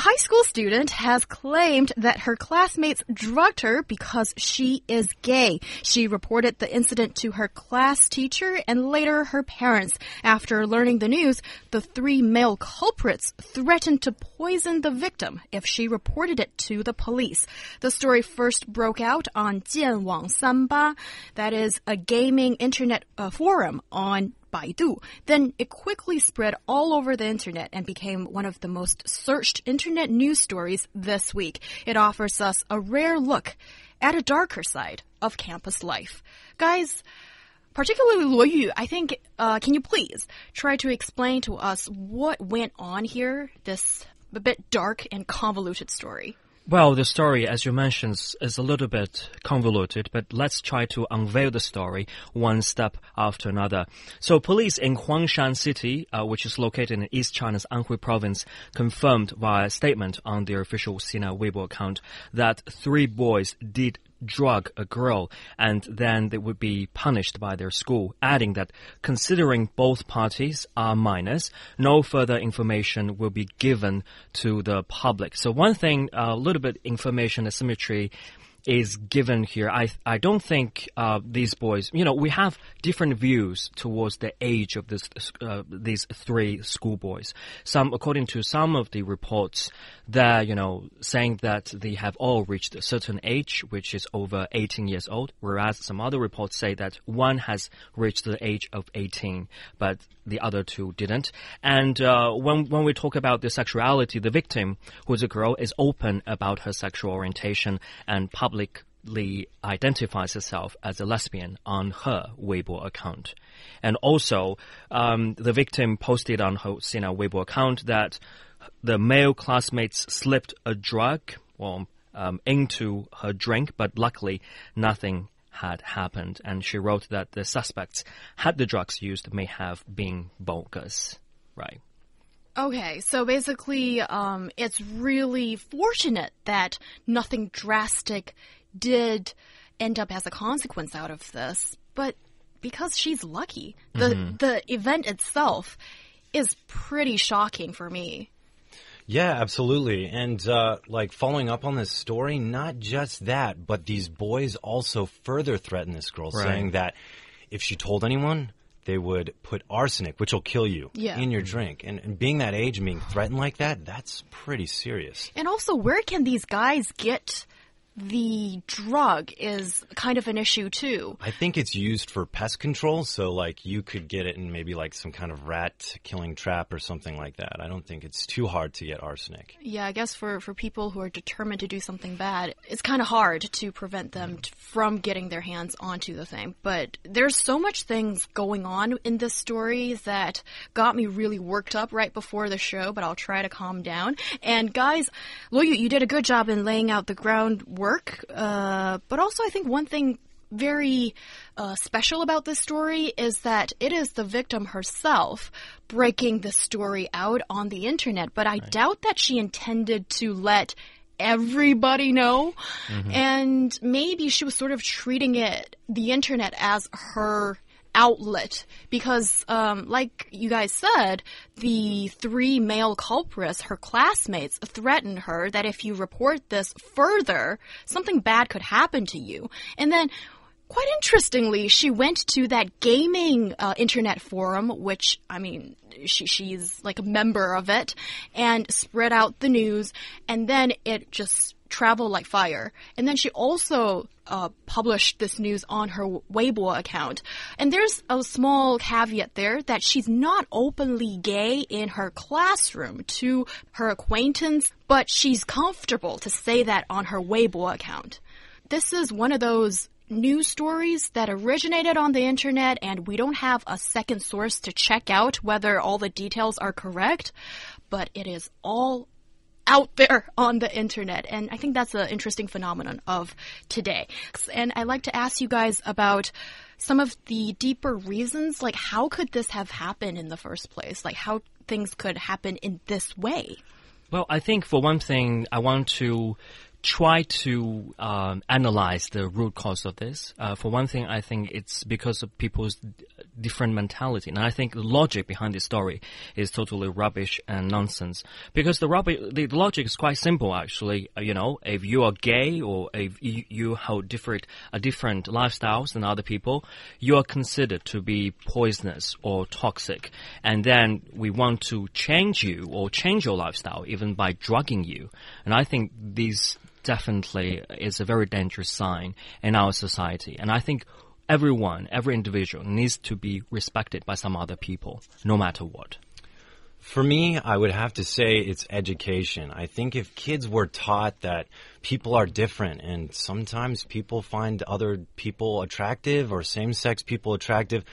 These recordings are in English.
A high school student has claimed that her classmates drugged her because she is gay. She reported the incident to her class teacher and later her parents. After learning the news, the three male culprits threatened to poison the victim if she reported it to the police. The story first broke out on Jianwang Sanba, that is a gaming internet uh, forum on Baidu. Then it quickly spread all over the internet and became one of the most searched internet news stories this week. It offers us a rare look at a darker side of campus life. Guys, particularly Luo Yu, I think, uh, can you please try to explain to us what went on here, this a bit dark and convoluted story? Well, the story, as you mentioned, is a little bit convoluted, but let's try to unveil the story one step after another. So, police in Huangshan City, uh, which is located in East China's Anhui province, confirmed via a statement on their official Sina Weibo account that three boys did drug a girl and then they would be punished by their school, adding that considering both parties are minors, no further information will be given to the public. So one thing, a little bit information asymmetry is given here. I I don't think uh, these boys. You know, we have different views towards the age of this uh, these three schoolboys. Some, according to some of the reports, they're you know saying that they have all reached a certain age, which is over 18 years old, whereas some other reports say that one has reached the age of 18, but the other two didn't. And uh, when when we talk about the sexuality, the victim, who's a girl, is open about her sexual orientation and publicly identifies herself as a lesbian on her Weibo account. And also, um, the victim posted on her Sina Weibo account that the male classmates slipped a drug well, um, into her drink, but luckily nothing had happened. And she wrote that the suspects, had the drugs used, may have been bogus. Right. Okay, so basically, um, it's really fortunate that nothing drastic did end up as a consequence out of this, but because she's lucky, the mm -hmm. the event itself is pretty shocking for me. Yeah, absolutely. And uh, like following up on this story, not just that, but these boys also further threaten this girl, right. saying that if she told anyone, they would put arsenic, which will kill you, yeah. in your drink. And, and, being that age and being threatened like that, that's pretty serious. And also, where can these guys get the drug is kind of an issue too. I think it's used for pest control, so like you could get it in maybe like some kind of rat killing trap or something like that. I don't think it's too hard to get arsenic. Yeah, I guess for for people who are determined to do something bad, it's kind of hard to prevent them from getting their hands onto the thing. But there's so much things going on in this story that got me really worked up right before the show, but I'll try to calm down. And guys, Luo Yu, you did a good job in laying out the groundwork work. Uh, but also, I think one thing very uh, special about this story is that it is the victim herself breaking the story out on the internet. But I right. doubt that she intended to let everybody know. Mm -hmm. And maybe she was sort of treating it, the internet, as her outlet because, um, like you guys said, the three male culprits, her classmates, threatened her that if you report this further, something bad could happen to you. And then quite interestingly, she went to that gaming uh, internet forum, which I mean, she she's like a member of it, and spread out the news, and then it just traveled like fire. And then she also uh, published this news on her Weibo account. And there's a small caveat there that she's not openly gay in her classroom to her acquaintance, but she's comfortable to say that on her Weibo account. This is one of those news stories that originated on the internet and we don't have a second source to check out whether all the details are correct, but it is all out there on the internet. And I think that's an interesting phenomenon of today. And I'd like to ask you guys about some of the deeper reasons, like how could this have happened in the first place? Like how things could happen in this way? Well, I think for one thing, I want to try to um, analyze the root cause of this. Uh, for one thing, I think it's because of people's different mentality, and I think the logic behind this story is totally rubbish and nonsense. Because the the logic is quite simple, actually. Uh, you know, if you are gay or if you, hold different uh, different lifestyles than other people, you are considered to be poisonous or toxic, and then we want to change you or change your lifestyle even by drugging you. And I think these definitely is a very dangerous sign in our society. And I think everyone, every individual needs to be respected by some other people, no matter what. For me, I would have to say it's education. I think if kids were taught that people are different and sometimes people find other people attractive or same sex people attractive,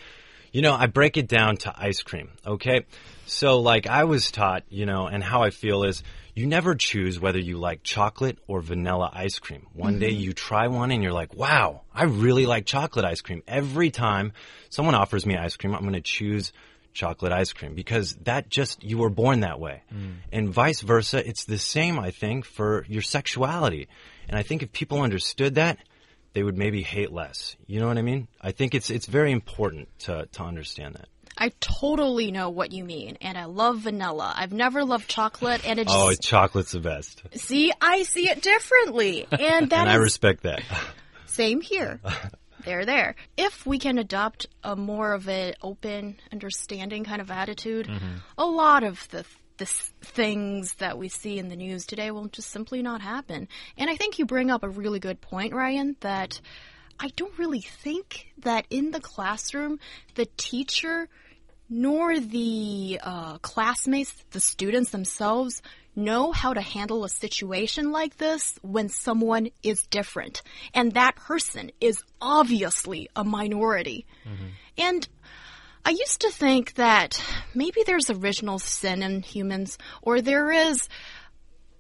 you know, I break it down to ice cream, okay? So, like, I was taught, you know, and how I feel is you never choose whether you like chocolate or vanilla ice cream. One mm -hmm. day mm-hmm. you try one and you're like, wow, I really like chocolate ice cream. Every time someone offers me ice cream, I'm going to choose chocolate ice cream because that just, you were born that way. Mm. And vice versa, it's the same, I think, for your sexuality. And I think if people understood that, they would maybe hate less. You know what I mean? I think it's, it's very important to, to understand that. I totally know what you mean, and I love vanilla. I've never loved chocolate, and it oh, just, oh, chocolate's the best. See, I see it differently, and that and I respect that. Same here. there, there. If we can adopt a more of an open, understanding kind of attitude, mm -hmm. a lot of the the things that we see in the news today will just simply not happen. And I think you bring up a really good point, Ryan, that I don't really think that in the classroom the teacher nor the uh, classmates, the students themselves, know how to handle a situation like this when someone is different. And that person is obviously a minority. Mm -hmm. And I used to think that maybe there's original sin in humans, or there is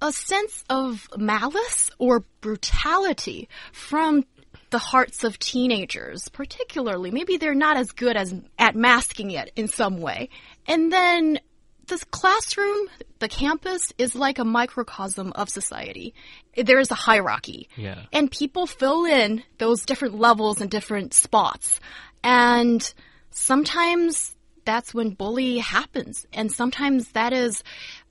a sense of malice or brutality from the hearts of teenagers, particularly. Maybe they're not as good as at masking it in some way. And then this classroom, the campus is like a microcosm of society. There is a hierarchy. Yeah. And people fill in those different levels and different spots. And sometimes that's when bully happens. And sometimes that is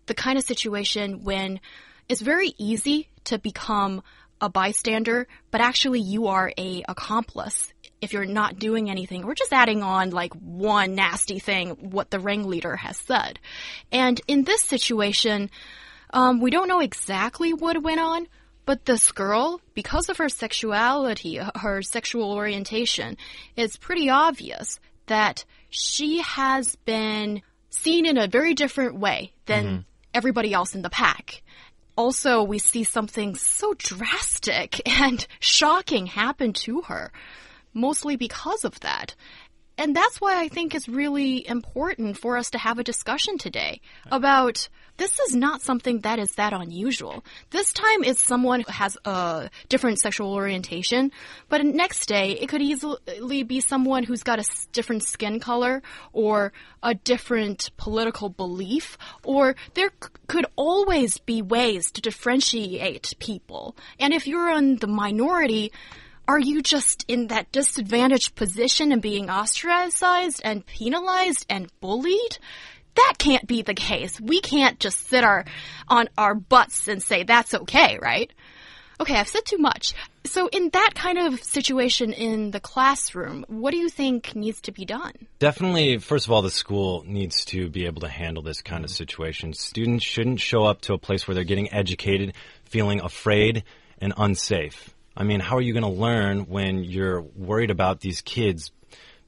the kind of situation when it's very easy to become a bystander, but actually you are a accomplice if you're not doing anything or just adding on like one nasty thing what the ringleader has said. And in this situation, um, we don't know exactly what went on, but this girl, because of her sexuality, her sexual orientation, it's pretty obvious that she has been seen in a very different way than mm -hmm. everybody else in the pack also we see something so drastic and shocking happen to her, mostly because of that. And that's why I think it's really important for us to have a discussion today about this is not something that is that unusual. This time it's someone who has a different sexual orientation, but next day it could easily be someone who's got a different skin color or a different political belief, or there could always be ways to differentiate people. And if you're in the minority, are you just in that disadvantaged position and being ostracized and penalized and bullied? That can't be the case. We can't just sit our on our butts and say that's okay, right? Okay, I've said too much. So, in that kind of situation in the classroom, what do you think needs to be done? Definitely, first of all, the school needs to be able to handle this kind of mm-hmm. situation. Students shouldn't show up to a place where they're getting educated feeling afraid and unsafe. I mean, how are you going to learn when you're worried about these kids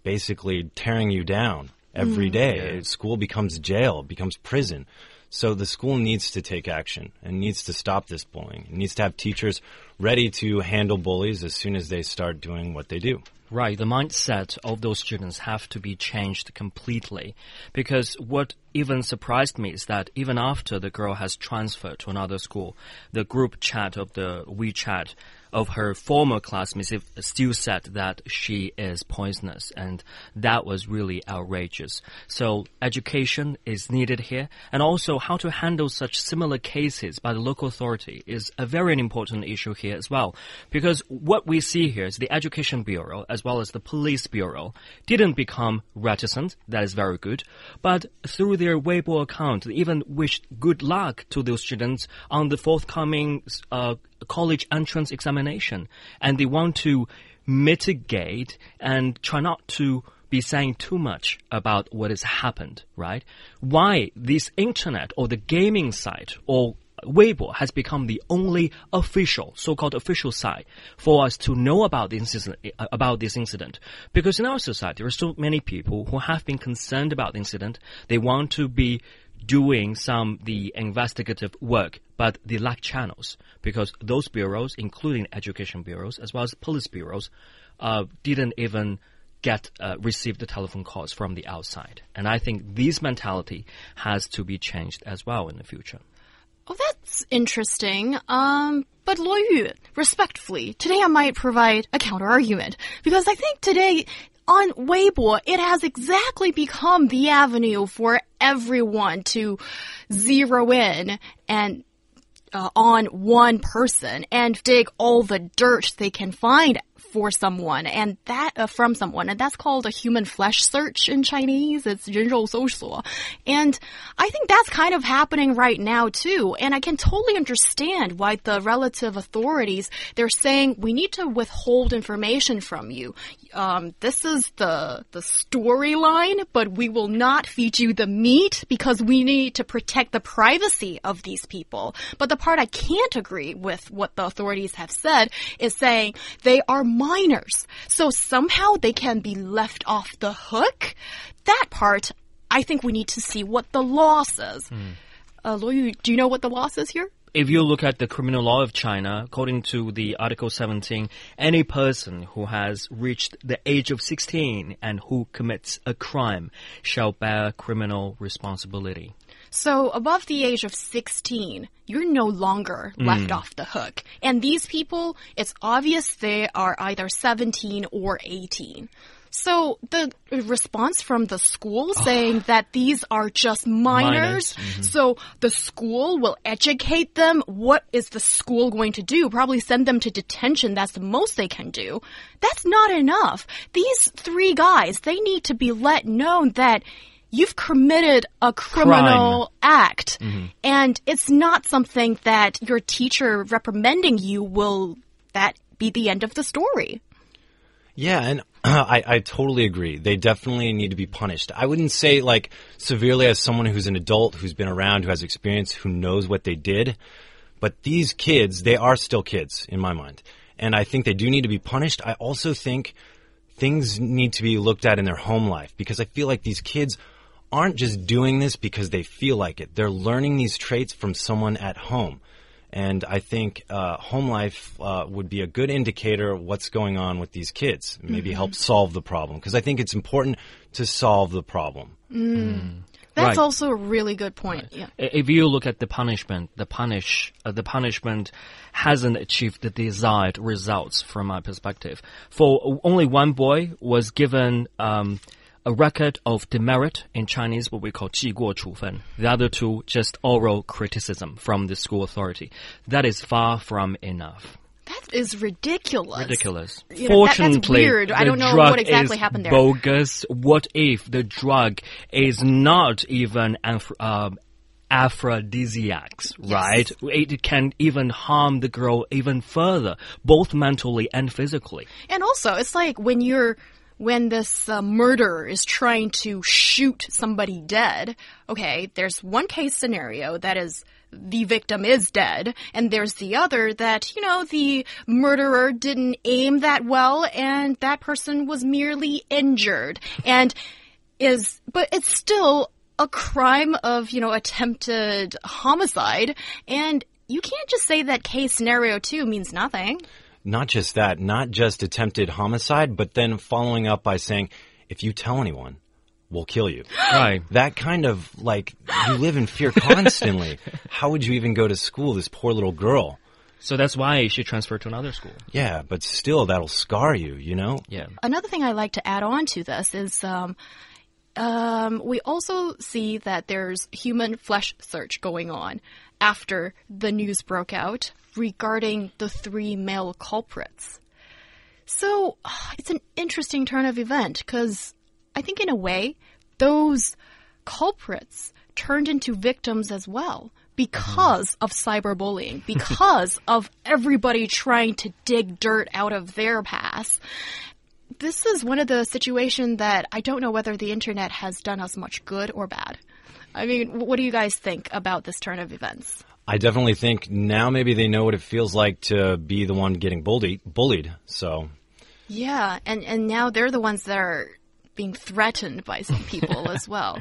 basically tearing you down every mm. day? Yeah. School becomes jail, becomes prison. So the school needs to take action and needs to stop this bullying. It needs to have teachers ready to handle bullies as soon as they start doing what they do. Right, the mindset of those students have to be changed completely. Because what even surprised me is that even after the girl has transferred to another school, the group chat of the WeChat of her former classmates still said that she is poisonous, and that was really outrageous. So education is needed here, and also how to handle such similar cases by the local authority is a very important issue here as well. Because what we see here is the Education Bureau as well as the Police Bureau didn't become reticent, that is very good, but through their Weibo account, they even wished good luck to those students on the forthcoming uh, college entrance examination and they want to mitigate and try not to be saying too much about what has happened, right? Why this internet or the gaming site or Weibo has become the only official, so-called official site for us to know about this incident, uh, about this incident. Because in our society, there are so many people who have been concerned about the incident. They want to be doing some the investigative work, but they lack channels because those bureaus, including education bureaus as well as police bureaus, uh, didn't even get uh, receive the telephone calls from the outside. And I think this mentality has to be changed as well in the future. Oh, that's interesting. Um, but Luo Yu, respectfully, today I might provide a counter argument because I think today on Weibo, it has exactly become the avenue for everyone to zero in and uh, on one person and dig all the dirt they can find for someone and that uh, from someone and that's called a human flesh search in Chinese it's 人肉搜索 and I think that's kind of happening right now too and I can totally understand why the relative authorities they're saying we need to withhold information from you um, this is the the storyline but we will not feed you the meat because we need to protect the privacy of these people but the part I can't agree with what the authorities have said is saying they are minors. So somehow they can be left off the hook. That part, I think we need to see what the law says. Mm. Uh, Luo, do you know what the law says here? if you look at the criminal law of China, according to the Article 17, any person who has reached the age of 16 and who commits a crime shall bear criminal responsibility. So above the age of 16, you're no longer left mm. off the hook. And these people, it's obvious they are either 17 or 18. So the response from the school saying that these are just minors, minors. Mm -hmm. so the school will educate them. What is the school going to do? Probably send them to detention. That's the most they can do. That's not enough. These three guys, they need to be let known that you've committed a criminal Crime. act. Mm -hmm. And it's not something that your teacher reprimanding you will that be the end of the story. Yeah, and I, I totally agree. They definitely need to be punished. I wouldn't say like severely as someone who's an adult, who's been around, who has experience, who knows what they did. But these kids, they are still kids in my mind. And I think they do need to be punished. I also think things need to be looked at in their home life because I feel like these kids aren't just doing this because they feel like it. They're learning these traits from someone at home. And I think uh, home life uh, would be a good indicator of what's going on with these kids. Maybe mm -hmm. help solve the problem because I think it's important to solve the problem. Mm. Mm. That's right. also a really good point. Right. Yeah. If you look at the punishment, the punish uh, the punishment hasn't achieved the desired results from my perspective. For only one boy was given. Um, a record of demerit in Chinese, what we call 记过处分. The other two, just oral criticism from the school authority. That is far from enough. That is ridiculous. Ridiculous. You know, Fortunately, that, weird. I don't know what exactly happened there. Bogus. What if the drug is not even uh, aphrodisiacs, yes. right? It can even harm the girl even further, both mentally and physically. And also, it's like when you're when this uh, murderer is trying to shoot somebody dead, okay, there's one case scenario that is the victim is dead, and there's the other that, you know, the murderer didn't aim that well and that person was merely injured. And is, but it's still a crime of, you know, attempted homicide, and you can't just say that case scenario two means nothing. Not just that, not just attempted homicide, but then following up by saying, if you tell anyone, we'll kill you. Right. That kind of like, you live in fear constantly. How would you even go to school, this poor little girl? So that's why she transferred to another school. Yeah, but still, that'll scar you, you know? Yeah. Another thing I like to add on to this is um, um, we also see that there's human flesh search going on after the news broke out regarding the three male culprits. So it's an interesting turn of event because I think, in a way, those culprits turned into victims as well because of cyberbullying, because of everybody trying to dig dirt out of their past. This is one of the situations that I don't know whether the internet has done us much good or bad. I mean, what do you guys think about this turn of events? I definitely think now maybe they know what it feels like to be the one getting bullied. Bullied. So yeah, and and now they're the ones that are being threatened by some people as well.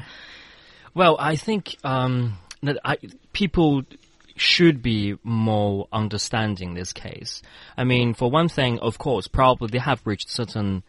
Well, I think um, that I, people should be more understanding this case. I mean, for one thing, of course, probably they have reached certain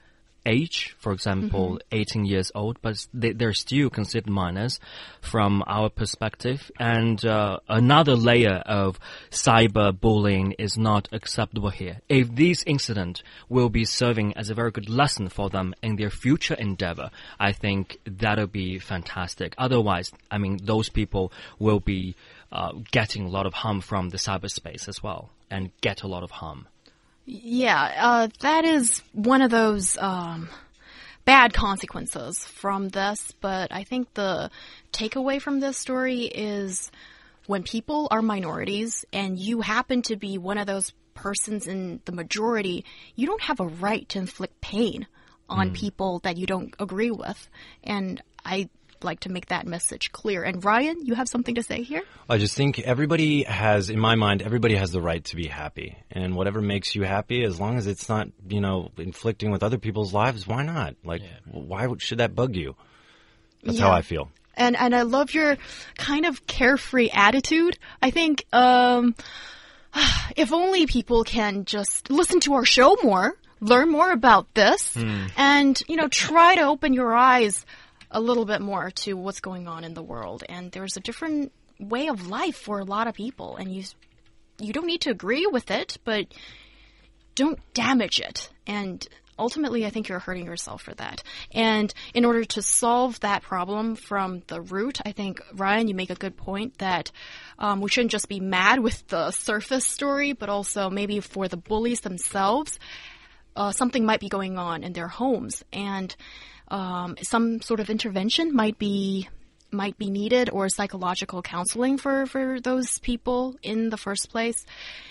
age, for example, Mm-hmm. 18 years old, but they, they're still considered minors from our perspective. And uh, another layer of cyberbullying is not acceptable here. If this incident will be serving as a very good lesson for them in their future endeavor, I think that'll be fantastic. Otherwise, I mean, those people will be uh, getting a lot of harm from the cyberspace as well and get a lot of harm. Yeah, uh, that is one of those um, bad consequences from this. But I think the takeaway from this story is when people are minorities and you happen to be one of those persons in the majority, you don't have a right to inflict pain on people that you don't agree with. And I like to make that message clear. And Ryan, you have something to say here? I just think everybody has, in my mind, everybody has the right to be happy. And whatever makes you happy, as long as it's not, you know, inflicting with other people's lives, why not? Like, why should that bug you? That's how I feel. and and I love your kind of carefree attitude. I think um, if only people can just listen to our show more, learn more about this, and you know try to open your eyes a little bit more to what's going on in the world. And there's a different way of life for a lot of people, and you you don't need to agree with it, but don't damage it. And ultimately, I think you're hurting yourself for that. And in order to solve that problem from the root, I think, Ryan, you make a good point that um, we shouldn't just be mad with the surface story, but also maybe for the bullies themselves, uh, something might be going on in their homes. And um, some sort of intervention might be might be needed or psychological counseling for, for those people in the first place.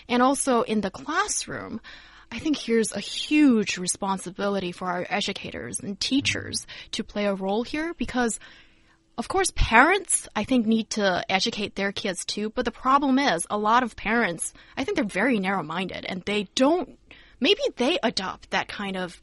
And also in the classroom, I think here's a huge responsibility for our educators and teachers to play a role here because of course, parents, I think, need to educate their kids too. But the problem is, a lot of parents, I think they're very narrow minded and they don't, maybe they adopt that kind of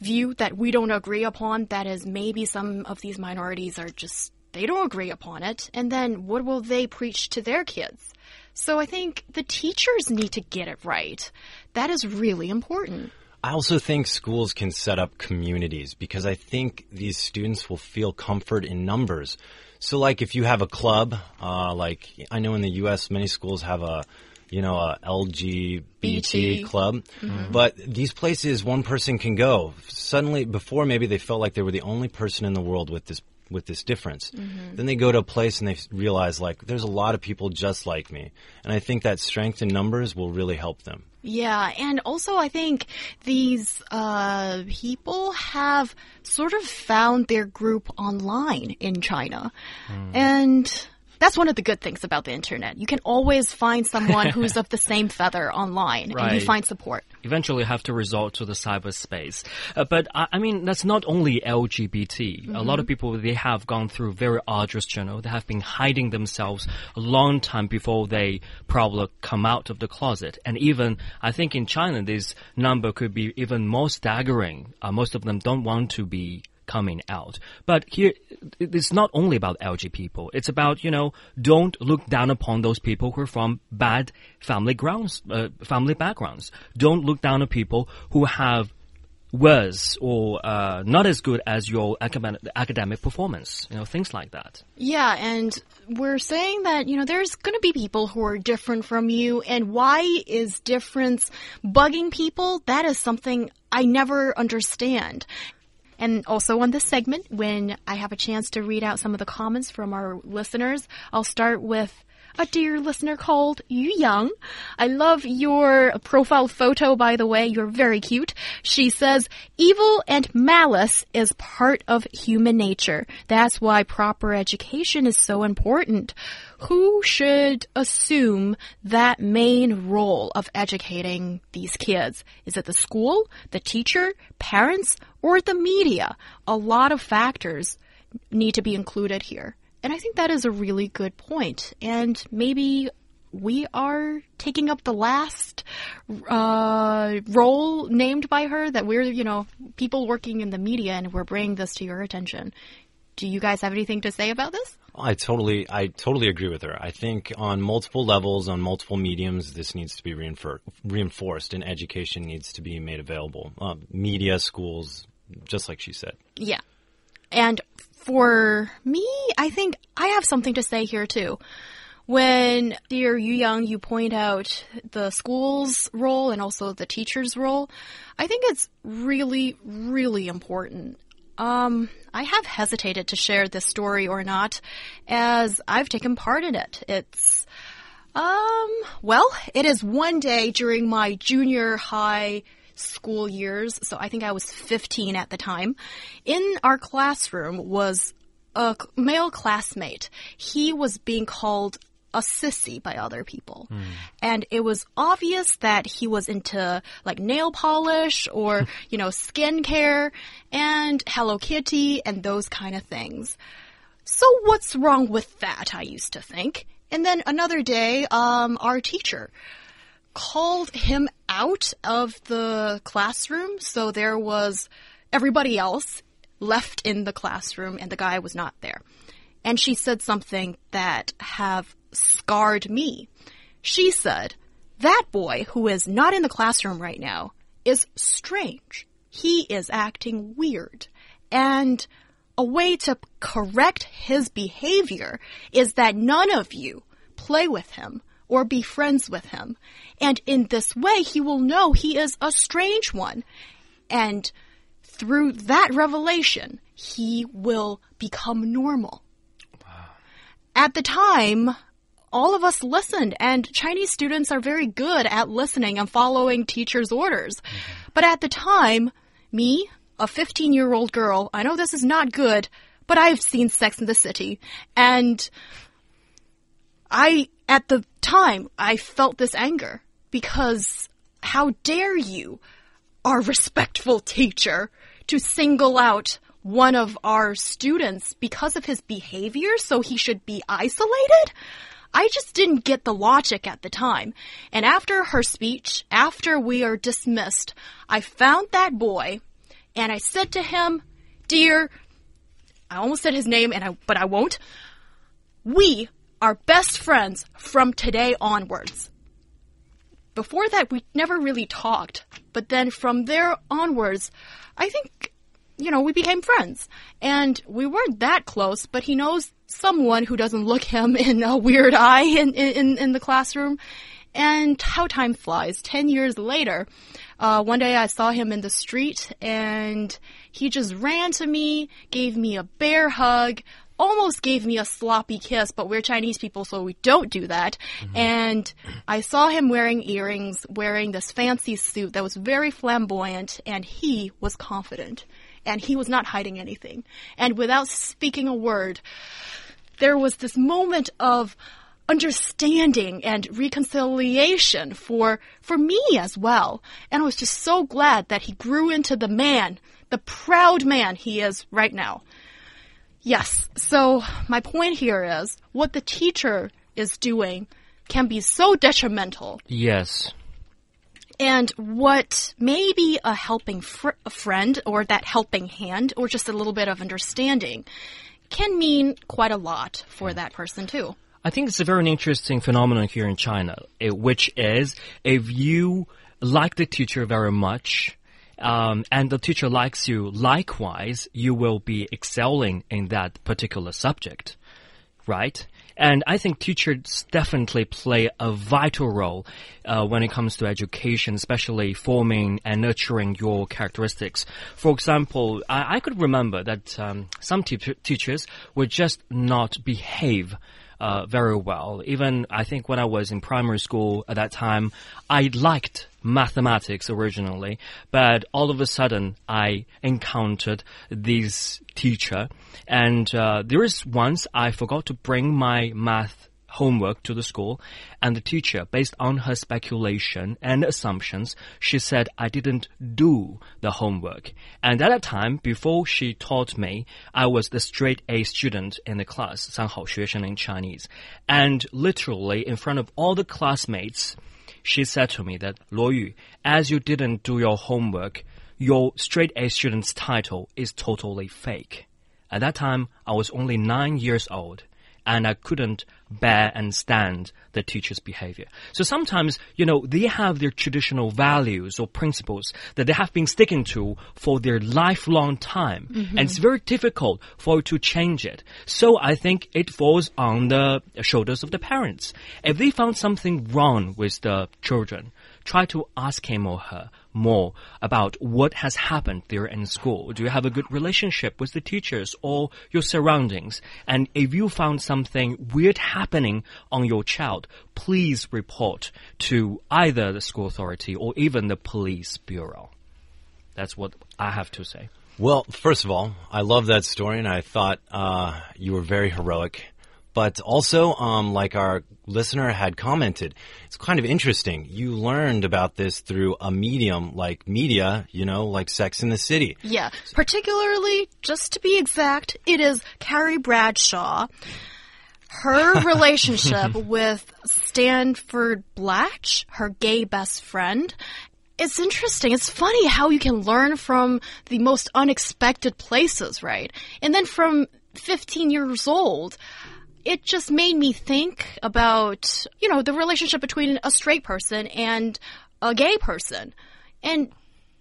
view that we don't agree upon. That is, maybe some of these minorities are just, they don't agree upon it. And then what will they preach to their kids? So I think the teachers need to get it right. That is really important. I also think schools can set up communities because I think these students will feel comfort in numbers. So, like, if you have a club, uh, like I know in the U.S. many schools have a, you know, a LGBT BT. club, mm-hmm. but these places one person can go. Suddenly, before maybe they felt like they were the only person in the world with this with this difference. Mm-hmm. Then they go to a place and they realize like there's a lot of people just like me, and I think that strength in numbers will really help them. Yeah, and also I think these uh, people have sort of found their group online in China. Hmm. And that's one of the good things about the internet. You can always find someone who's of the same feather online and you find support. eventually have to resort to the cyberspace. Uh, but I, I mean, that's not only LGBT. A lot of people they have gone through very arduous journey. They have been hiding themselves a long time before they probably come out of the closet. And even I think in China, this number could be even more staggering. Uh, most of them don't want to be coming out. But here, it's not only about LG people. It's about, you know, don't look down upon those people who are from bad family grounds, uh, family backgrounds. Don't look down on people who have worse or uh, not as good as your academic, academic performance, you know, things like that. Yeah, and we're saying that, you know, there's going to be people who are different from you, and why is difference bugging people? That is something I never understand. And also on this segment, when I have a chance to read out some of the comments from our listeners, I'll start with a dear listener called Yu Yang. I love your profile photo, by the way. You're very cute. She says, evil and malice is part of human nature. That's why proper education is so important. Who should assume that main role of educating these kids? Is it the school, the teacher, parents, or the media? A lot of factors need to be included here. And I think that is a really good point. And maybe we are taking up the last uh, role named by her that we're, you know, people working in the media and we're bringing this to your attention. Do you guys have anything to say about this? I totally, I totally agree with her. I think on multiple levels, on multiple mediums, this needs to be reinfor reinforced, and education needs to be made available. Uh, media, schools, just like she said. Yeah, and for me, I think I have something to say here too. When, dear Yu Yang, you point out the school's role and also the teacher's role, I think it's really, really important. Um, I have hesitated to share this story or not, as I've taken part in it. It's, um, well, it is one day during my junior high school years, so I think I was 15 at the time, in our classroom was a male classmate. He was being called a sissy by other people. Mm. And it was obvious that he was into like nail polish or, you know, skincare and Hello Kitty and those kind of things. So what's wrong with that? I used to think. And then another day, um, our teacher called him out of the classroom. So there was everybody else left in the classroom and the guy was not there. And she said something that have scarred me. She said, that boy who is not in the classroom right now is strange. He is acting weird. And a way to correct his behavior is that none of you play with him or be friends with him. And in this way, he will know he is a strange one. And through that revelation, he will become normal. Wow. At the time, all of us listened, and Chinese students are very good at listening and following teachers' orders. Mm -hmm. But at the time, me, a 15 year old girl, I know this is not good, but I've seen Sex in the City, and I, at the time, I felt this anger because how dare you, our respectful teacher, to single out one of our students because of his behavior, so he should be isolated? I just didn't get the logic at the time. And after her speech, after we are dismissed, I found that boy and I said to him, Dear, I almost said his name and I, but I won't. We are best friends from today onwards. Before that, we never really talked. But then from there onwards, I think, you know, we became friends. And we weren't that close, but he knows someone who doesn't look him in a weird eye in, in, in the classroom. And how time flies. Ten years later, uh, one day I saw him in the street and he just ran to me, gave me a bear hug, almost gave me a sloppy kiss, but we're Chinese people, so we don't do that. Mm -hmm. And I saw him wearing earrings, wearing this fancy suit that was very flamboyant, and he was confident. And he was not hiding anything. And without speaking a word, there was this moment of understanding and reconciliation for for me as well. And I was just so glad that he grew into the man, the proud man he is right now. Yes. So my point here is what the teacher is doing can be so detrimental. Yes. And what may be a helping fr a friend or that helping hand or just a little bit of understanding can mean quite a lot for that person too. I think it's a very interesting phenomenon here in China, eh, which is if you like the teacher very much, um, and the teacher likes you likewise, you will be excelling in that particular subject, right? And I think teachers definitely play a vital role uh, when it comes to education, especially forming and nurturing your characteristics. For example, I, I could remember that um, some te teachers would just not behave uh, very well. Even I think when I was in primary school at that time, I liked mathematics originally, but all of a sudden I encountered this teacher, and uh, there is once I forgot to bring my math homework to the school, and the teacher, based on her speculation and assumptions, she said I didn't do the homework. And at that time, before she taught me, I was the straight A student in the class, 三好学生 in Chinese. And literally, in front of all the classmates, she said to me that, Luo Yu, as you didn't do your homework, your straight A student's title is totally fake. At that time, I was only nine years old and I couldn't bear and stand the teacher's behavior. So sometimes, you know, they have their traditional values or principles that they have been sticking to for their lifelong time. Mm -hmm. And it's very difficult for to change it. So I think it falls on the shoulders of the parents. If they found something wrong with the children, try to ask him or her more about what has happened there in school. Do you have a good relationship with the teachers or your surroundings? And if you found something weird happening on your child, please report to either the school authority or even the police bureau. That's what I have to say. Well, first of all, I love that story, and I thought uh, you were very heroic but also, um, like our listener had commented, it's kind of interesting. You learned about this through a medium like media, you know, like Sex in the City. Yeah, particularly, just to be exact, it is Carrie Bradshaw. Her relationship with Stanford Blatch, her gay best friend, it's interesting. It's funny how you can learn from the most unexpected places, right? And then from 15 years old, it just made me think about, you know, the relationship between a straight person and a gay person. And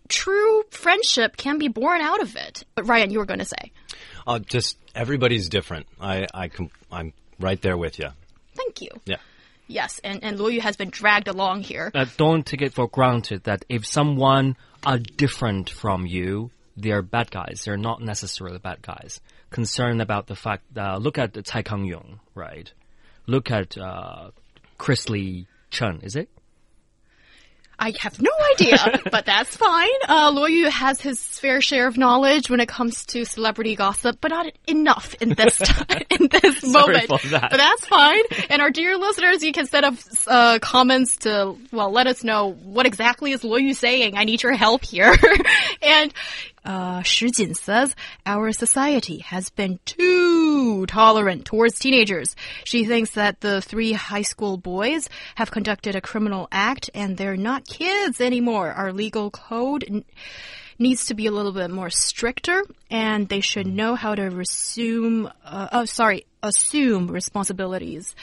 true friendship can be born out of it. But Ryan, you were going to say. Uh, just everybody's different. I, I, I'm right there with you. Thank you. Yeah. Yes, and, and Luo Yu has been dragged along here. Uh, don't take it for granted that if someone are different from you, they're bad guys. They're not necessarily bad guys. Concerned about the fact uh, look at Cai Kangyong, right? Look at uh, Chris Lee Chun, is it? I have no idea, but that's fine. Uh, Luo Yu has his fair share of knowledge when it comes to celebrity gossip, but not enough in this time, in this moment. That. But that's fine. And our dear listeners, you can set up uh, comments to well let us know what exactly is Luo Yu saying. I need your help here. and uh, Shi Jin says, our society has been too tolerant towards teenagers. She thinks that the three high school boys have conducted a criminal act and they're not kids anymore. Our legal code needs to be a little bit more stricter and they should know how to resume, uh, oh, sorry, assume responsibilities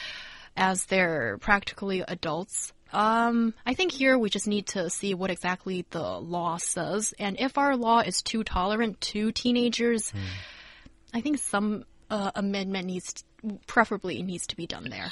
as they're practically adults. Um, I think here we just need to see what exactly the law says. And if our law is too tolerant to teenagers, mm. I think some uh, amendment needs, to, preferably needs to be done there.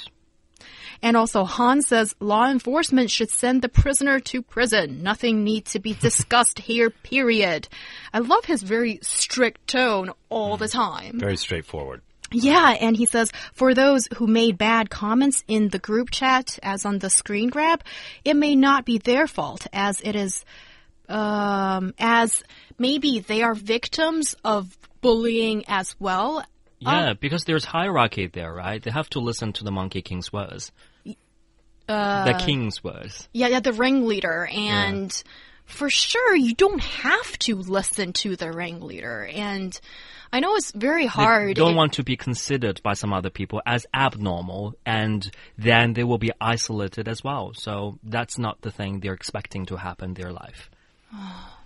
And also, Han says law enforcement should send the prisoner to prison. Nothing needs to be discussed here, period. I love his very strict tone all the time. Very straightforward. Yeah, and he says for those who made bad comments in the group chat, as on the screen grab, it may not be their fault, as it is, um, as maybe they are victims of bullying as well. Yeah, um, because there's hierarchy there, right? They have to listen to the Monkey King's words. Uh, the king's words. Yeah, yeah, the ringleader and. Yeah for sure, you don't have to listen to the ringleader. And I know it's very hard. They don't want to be considered by some other people as abnormal, and then they will be isolated as well. So that's not the thing they're expecting to happen in their life.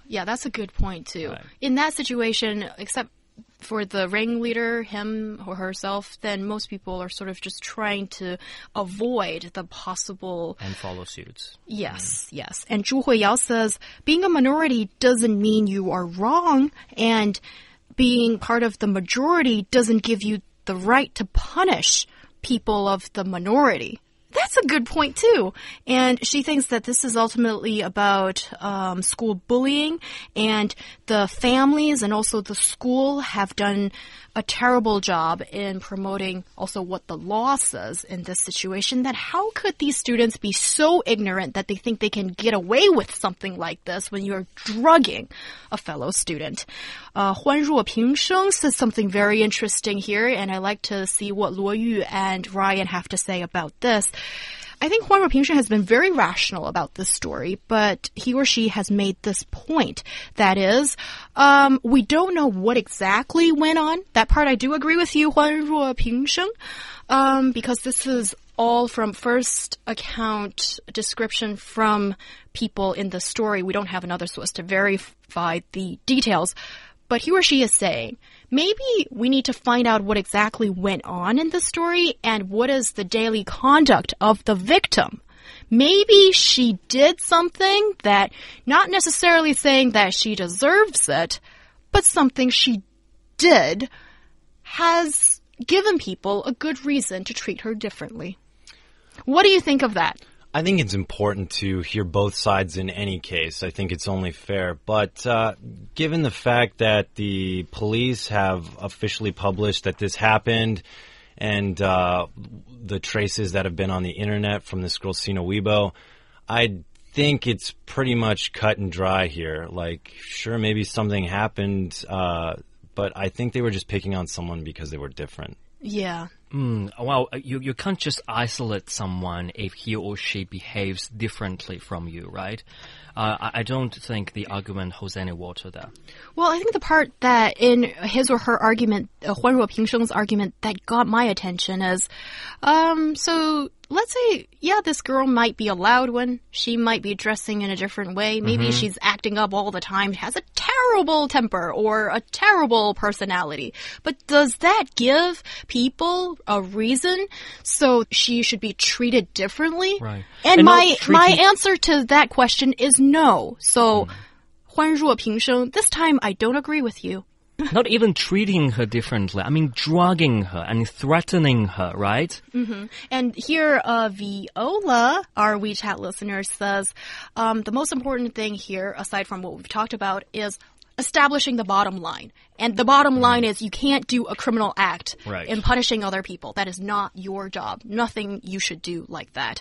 Yeah, that's a good point too. Right. In that situation, except for the ringleader, him or herself, then most people are sort of just trying to avoid the possible. And follow suits. Yes, mm. yes. And Zhu Huiyao says being a minority doesn't mean you are wrong, and being part of the majority doesn't give you the right to punish people of the minority. That's a good point too. And she thinks that this is ultimately about um, school bullying, and the families and also the school have done a terrible job in promoting also what the law says in this situation. That how could these students be so ignorant that they think they can get away with something like this when you're drugging a fellow student? Uh, Huan Ruopingsheng says something very interesting here, and I like to see what Luo Yu and Ryan have to say about this. I think Huan Ruopingsheng has been very rational about this story, but he or she has made this point. That is, um, we don't know what exactly went on. That part I do agree with you, Huan Ruopingsheng, um, because this is all from first account description from people in the story. We don't have another source to verify the details. But he or she is saying, maybe we need to find out what exactly went on in the story and what is the daily conduct of the victim. Maybe she did something that, not necessarily saying that she deserves it, but something she did has given people a good reason to treat her differently. What do you think of that? I think it's important to hear both sides in any case. I think it's only fair. But uh, given the fact that the police have officially published that this happened and uh, the traces that have been on the internet from this girl, Sina Weibo, I think it's pretty much cut and dry here. Like, sure, maybe something happened, uh, but I think they were just picking on someone because they were different. Yeah. Mm, well, you, you can't just isolate someone if he or she behaves differently from you, right? Uh, I, I don't think the argument holds any water there. Well, I think the part that in his or her argument, uh, Huan Ruopingsheng's argument that got my attention is, um, so let's say, yeah, this girl might be a loud one. She might be dressing in a different way. Maybe she's acting up all the time, has a terrible temper or a terrible personality. But does that give people a reason so she should be treated differently? Right. And, And my my answer to that question is no. So, Huan Ruopingsheng, this time I don't agree with you. Not even treating her differently. I mean, drugging her and threatening her, right? And here, uh, Viola, our WeChat listener, says um, the most important thing here, aside from what we've talked about, is establishing the bottom line. And the bottom line is you can't do a criminal act Right. in punishing other people. That is not your job. Nothing you should do like that.